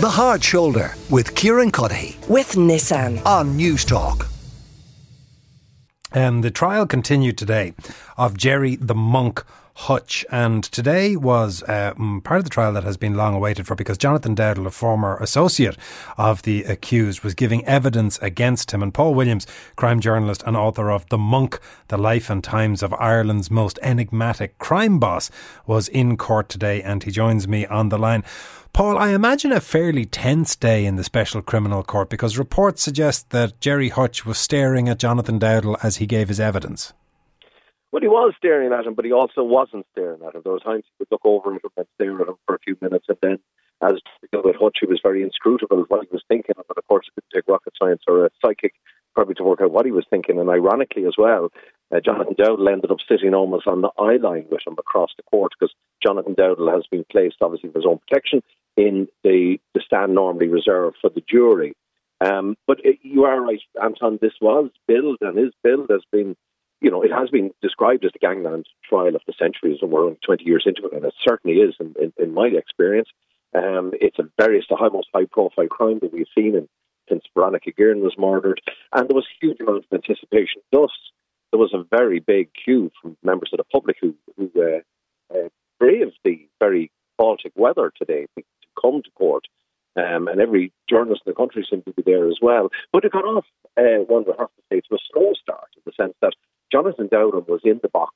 The Hard Shoulder with Kieran Cuddihy with Nissan on Newstalk. Um, the trial continued today of Gerry the Monk Hutch. And today was uh, mm, part of the trial that has been long awaited for because Jonathan Dowdall, a former associate of the accused, was giving evidence against him. And Paul Williams, crime journalist and author of The Monk, The Life and Times of Ireland's Most Enigmatic Crime Boss, was in court today and he joins me on the line. Paul, I imagine a fairly tense day in the Special Criminal Court because reports suggest that Gerry Hutch was staring at Jonathan Dowdall as he gave his evidence. Well, he was staring at him, but he also wasn't staring at him. There was times he would look over him and stare at him for a few minutes, and then, as with Hutch, he was very inscrutable of what he was thinking. But of course, it didn't take rocket science or a psychic probably to work out what he was thinking. And ironically, as well, uh, Jonathan Dowdall ended up sitting almost on the eye line with him across the court because Jonathan Dowdall has been placed, obviously, for his own protection in the, the stand normally reserved for the jury. Um, but it, you are right, Anton. This was billed, and his bill has been, you know, it has been described as the gangland trial of the century, and we're only 20 years into it, and it certainly is, in, in, in my experience. Um, it's a very, it's the most high profile crime that we've seen in, since Veronica Guerin was murdered, and there was a huge amount of anticipation. Thus, there was a very big queue from members of the public who, who uh, uh, braved the very Baltic weather today to come to court. Um, and every journalist in the country seemed to be there as well. But it got off, uh, one would have to say, to a slow start in the sense that Jonathan Dowdall was in the box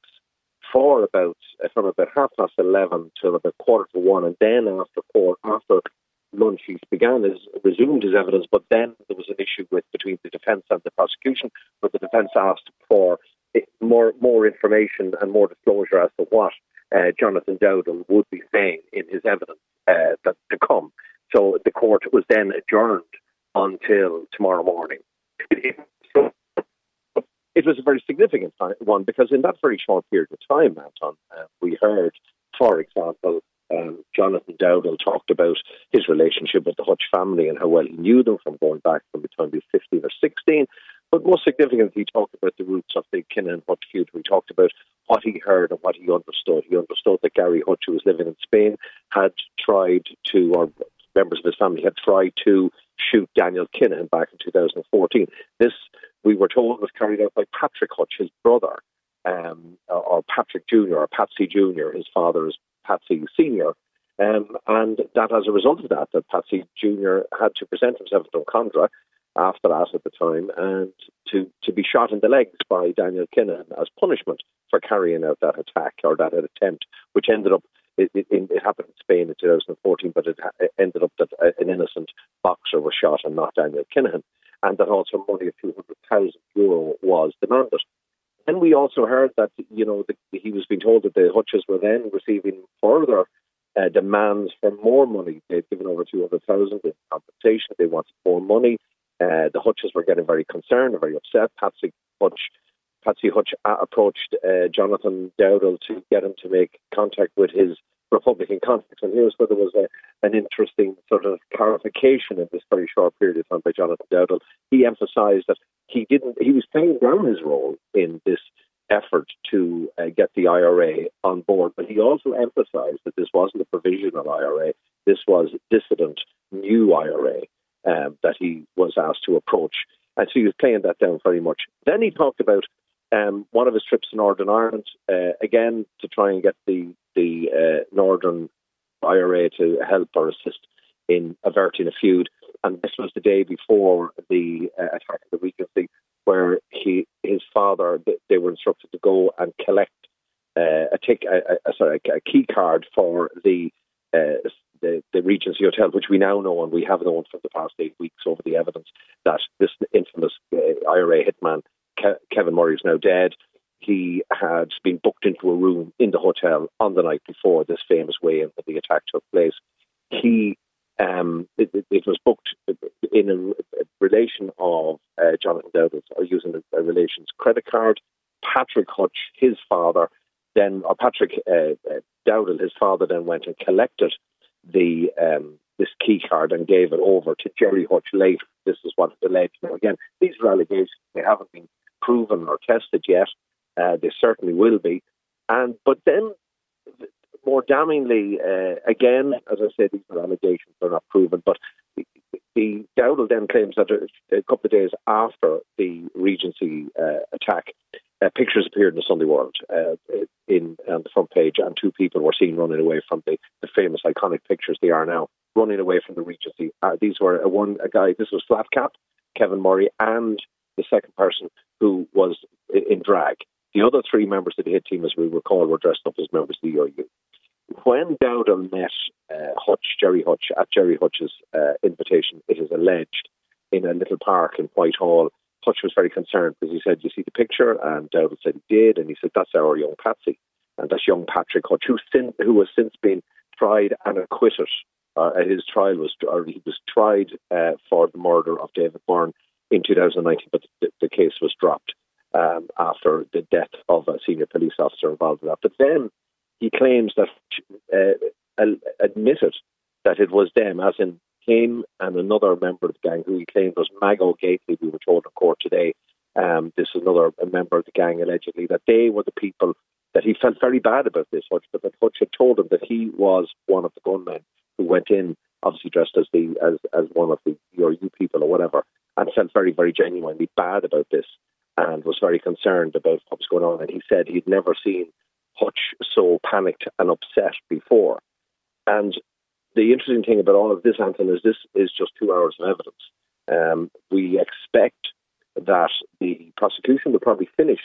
for about uh, from about half past eleven till about quarter to one, and then after court, after lunch, he began his resumed his evidence. But then there was an issue with between the defence and the prosecution, where the defence asked for eh, more more information and more disclosure as to what uh, Jonathan Dowdall would be saying in his evidence uh, that to come. So the court was then adjourned until tomorrow morning. Was a very significant one because in that very short period of time, Anton, uh, we heard, for example, um, Jonathan Dowdall talked about his relationship with the Hutch family and how well he knew them from going back from the time he was 15 or 16. But most significantly, he talked about the roots of the Kinahan Hutch feud. He talked about what he heard and what he understood. He understood that Gary Hutch, who was living in Spain, had tried to, or members of his family had tried to shoot Daniel Kinahan back in 2014. This, we were told, was carried out by Patrick Hutch, his brother, um, or Patrick Jr., or Patsy Jr., his father is Patsy Sr., um, and that as a result of that, that Patsy Jr. had to present himself to Drumcondra after that at the time and to, to be shot in the legs by Daniel Kinahan as punishment for carrying out that attack or that attempt, which ended up, it, it, it happened in Spain in 2014, but it, it ended up that an innocent boxer was shot and not Daniel Kinahan, and that also money of 200,000 euro was demanded. Then we also heard that, you know, the, he was being told that the Hutches were then receiving further uh, demands for more money. They'd given over 200,000 in compensation. They wanted more money. Uh, the Hutches were getting very concerned, and very upset. Patsy Hutch, Patsy Hutch uh, approached uh, Jonathan Dowdall to get him to make contact with his Republican contacts. And here's where there was a, an interesting sort of clarification in this very short period of time by Jonathan Dowdall. He emphasised that he didn't, he was playing down his role in this effort to uh, get the IRA on board, but he also emphasised that this wasn't a provisional IRA, this was dissident new IRA um, that he was asked to approach. And so he was playing that down very much. Then he talked about um, one of his trips to Northern Ireland, uh, again, to try and get the, the uh, Northern IRA to help or assist in averting a feud. And this was the day before the uh, attack of the Regency, where he, his father, they were instructed to go and collect uh, a, a, a, sorry, a key card for the uh, the, the Regency Hotel, which we now know and we have known for the past eight weeks over the evidence that this infamous uh, IRA hitman, Ke- Kevin Murray, is now dead. He had been booked into a room in the hotel on the night before this famous weigh in when the attack took place. He um, it, it, was booked in a, a relation of uh, Jonathan Dowdall's, or using a, a, relations credit card. Patrick Hutch, his father, then, or Patrick uh, uh, his father, then went and collected the um, this key card and gave it over to Gerry Hutch later. This is what it alleged. Now, again, these are allegations. They haven't been proven or tested yet. Uh, they certainly will be. And but then more damningly, uh, again, as I said, these are allegations; they're not proven. But the, the Dowdall then claims that a, couple of days after the Regency uh, attack, uh, pictures appeared in the Sunday World uh, in on the front page, and two people were seen running away from the, the famous iconic pictures they are now running away from the Regency. Uh, these were one a guy. This was flat cap, Kevin Murray, and the second person who was in drag. The other three members of the hit team, as we recall, were dressed up as members of the ERU. When Dowdall met uh, Hutch, Gerry Hutch, at Gerry Hutch's uh, invitation, it is alleged, in a little park in Whitehall, Hutch was very concerned because he said, You see the picture? And Dowdall said he did. And he said, That's our young Patsy. And that's young Patrick Hutch, who, sin- who has since been tried and acquitted. Uh, his trial was, or he was tried uh, for the murder of David Byrne in 2019, but the, the case was dropped um, after the death of a senior police officer involved in that. But then he claims that uh, admitted that it was them, as in him and another member of the gang who he claimed was Mago Gately, we were told in court today. Um, this is another member of the gang allegedly that they were the people that he felt very bad about this, Hutch, but that Hutch had told him that he was one of the gunmen who went in, obviously dressed as the as as one of the your you people or whatever, and felt very very genuinely bad about this and was very concerned about what was going on. And he said he'd never seen Hutch so panicked and upset before. And the interesting thing about all of this, Anton, is this is just two hours of evidence. Um, we expect that the prosecution will probably finish,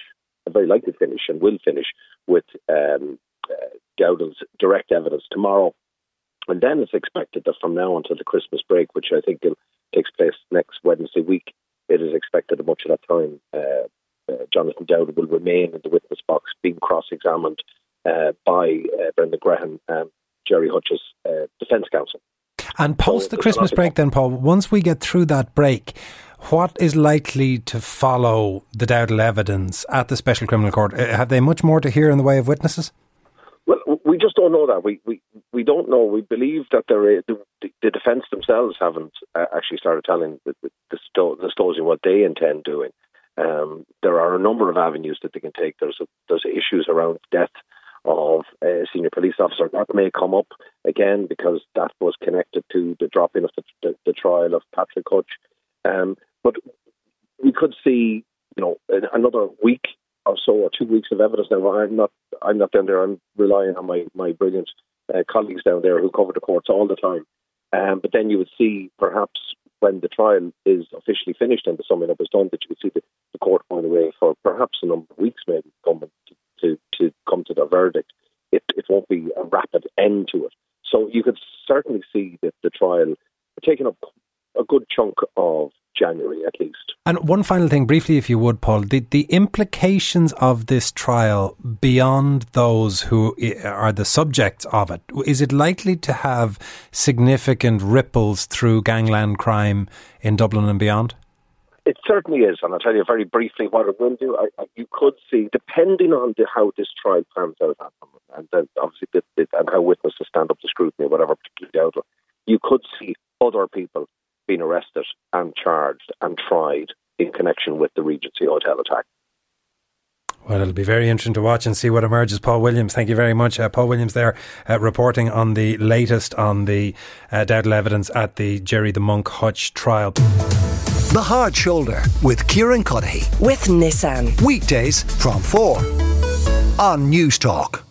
very likely finish, and will finish with um, uh, direct evidence tomorrow. And then it's expected that from now until the Christmas break, which I think takes place next Wednesday week, it is expected that much of that time uh, uh, Jonathan Dowdall will remain in the witness box being cross examined uh, by uh, Brendan Grehan, um, Gerry Hutch's defence counsel. And post so the Christmas break, then, Paul, once we get through that break, what is likely to follow the Dowdall evidence at the Special Criminal Court? Have they much more to hear in the way of witnesses? Well, we just don't know that. We we, we don't know. We believe that there is, the, the defence themselves haven't uh, actually started telling the, the, the, disclosing what they intend doing. Um, there are a number of avenues that they can take. There's a, there's issues around death of a senior police officer that may come up again because that was connected to the dropping of the, the, the trial of Patrick Hutch. Um, but we could see, you know, another week or so, or two weeks of evidence. Now, I'm not, I'm not down there. I'm relying on my my brilliant uh, colleagues down there who cover the courts all the time. Um, but then you would see perhaps when the trial is officially finished and the summing up is done, that you would see the, the court going away for perhaps a number of weeks, maybe coming to, to, to come to their verdict. It, it won't be a rapid end to it. So you could certainly see that the trial taking up a good chunk of January at least. And one final thing, briefly, if you would, Paul, the, the implications of this trial beyond those who are the subjects of it, is it likely to have significant ripples through gangland crime in Dublin and beyond? It certainly is, and I'll tell you very briefly what it will do. I, I, you could see, depending on the, how this trial pans out, and then obviously the, the, and how witnesses stand up to scrutiny, whatever particularly out, you could see other people been arrested and charged and tried in connection with the Regency Hotel attack. Well, it'll be very interesting to watch and see what emerges. Paul Williams, thank you very much. Uh, Paul Williams there uh, reporting on the latest on the uh, Dowdall evidence at the Gerry the Monk Hutch trial. The Hard Shoulder with Kieran Cuddihy. With Nissan. Weekdays from 4 on Newstalk.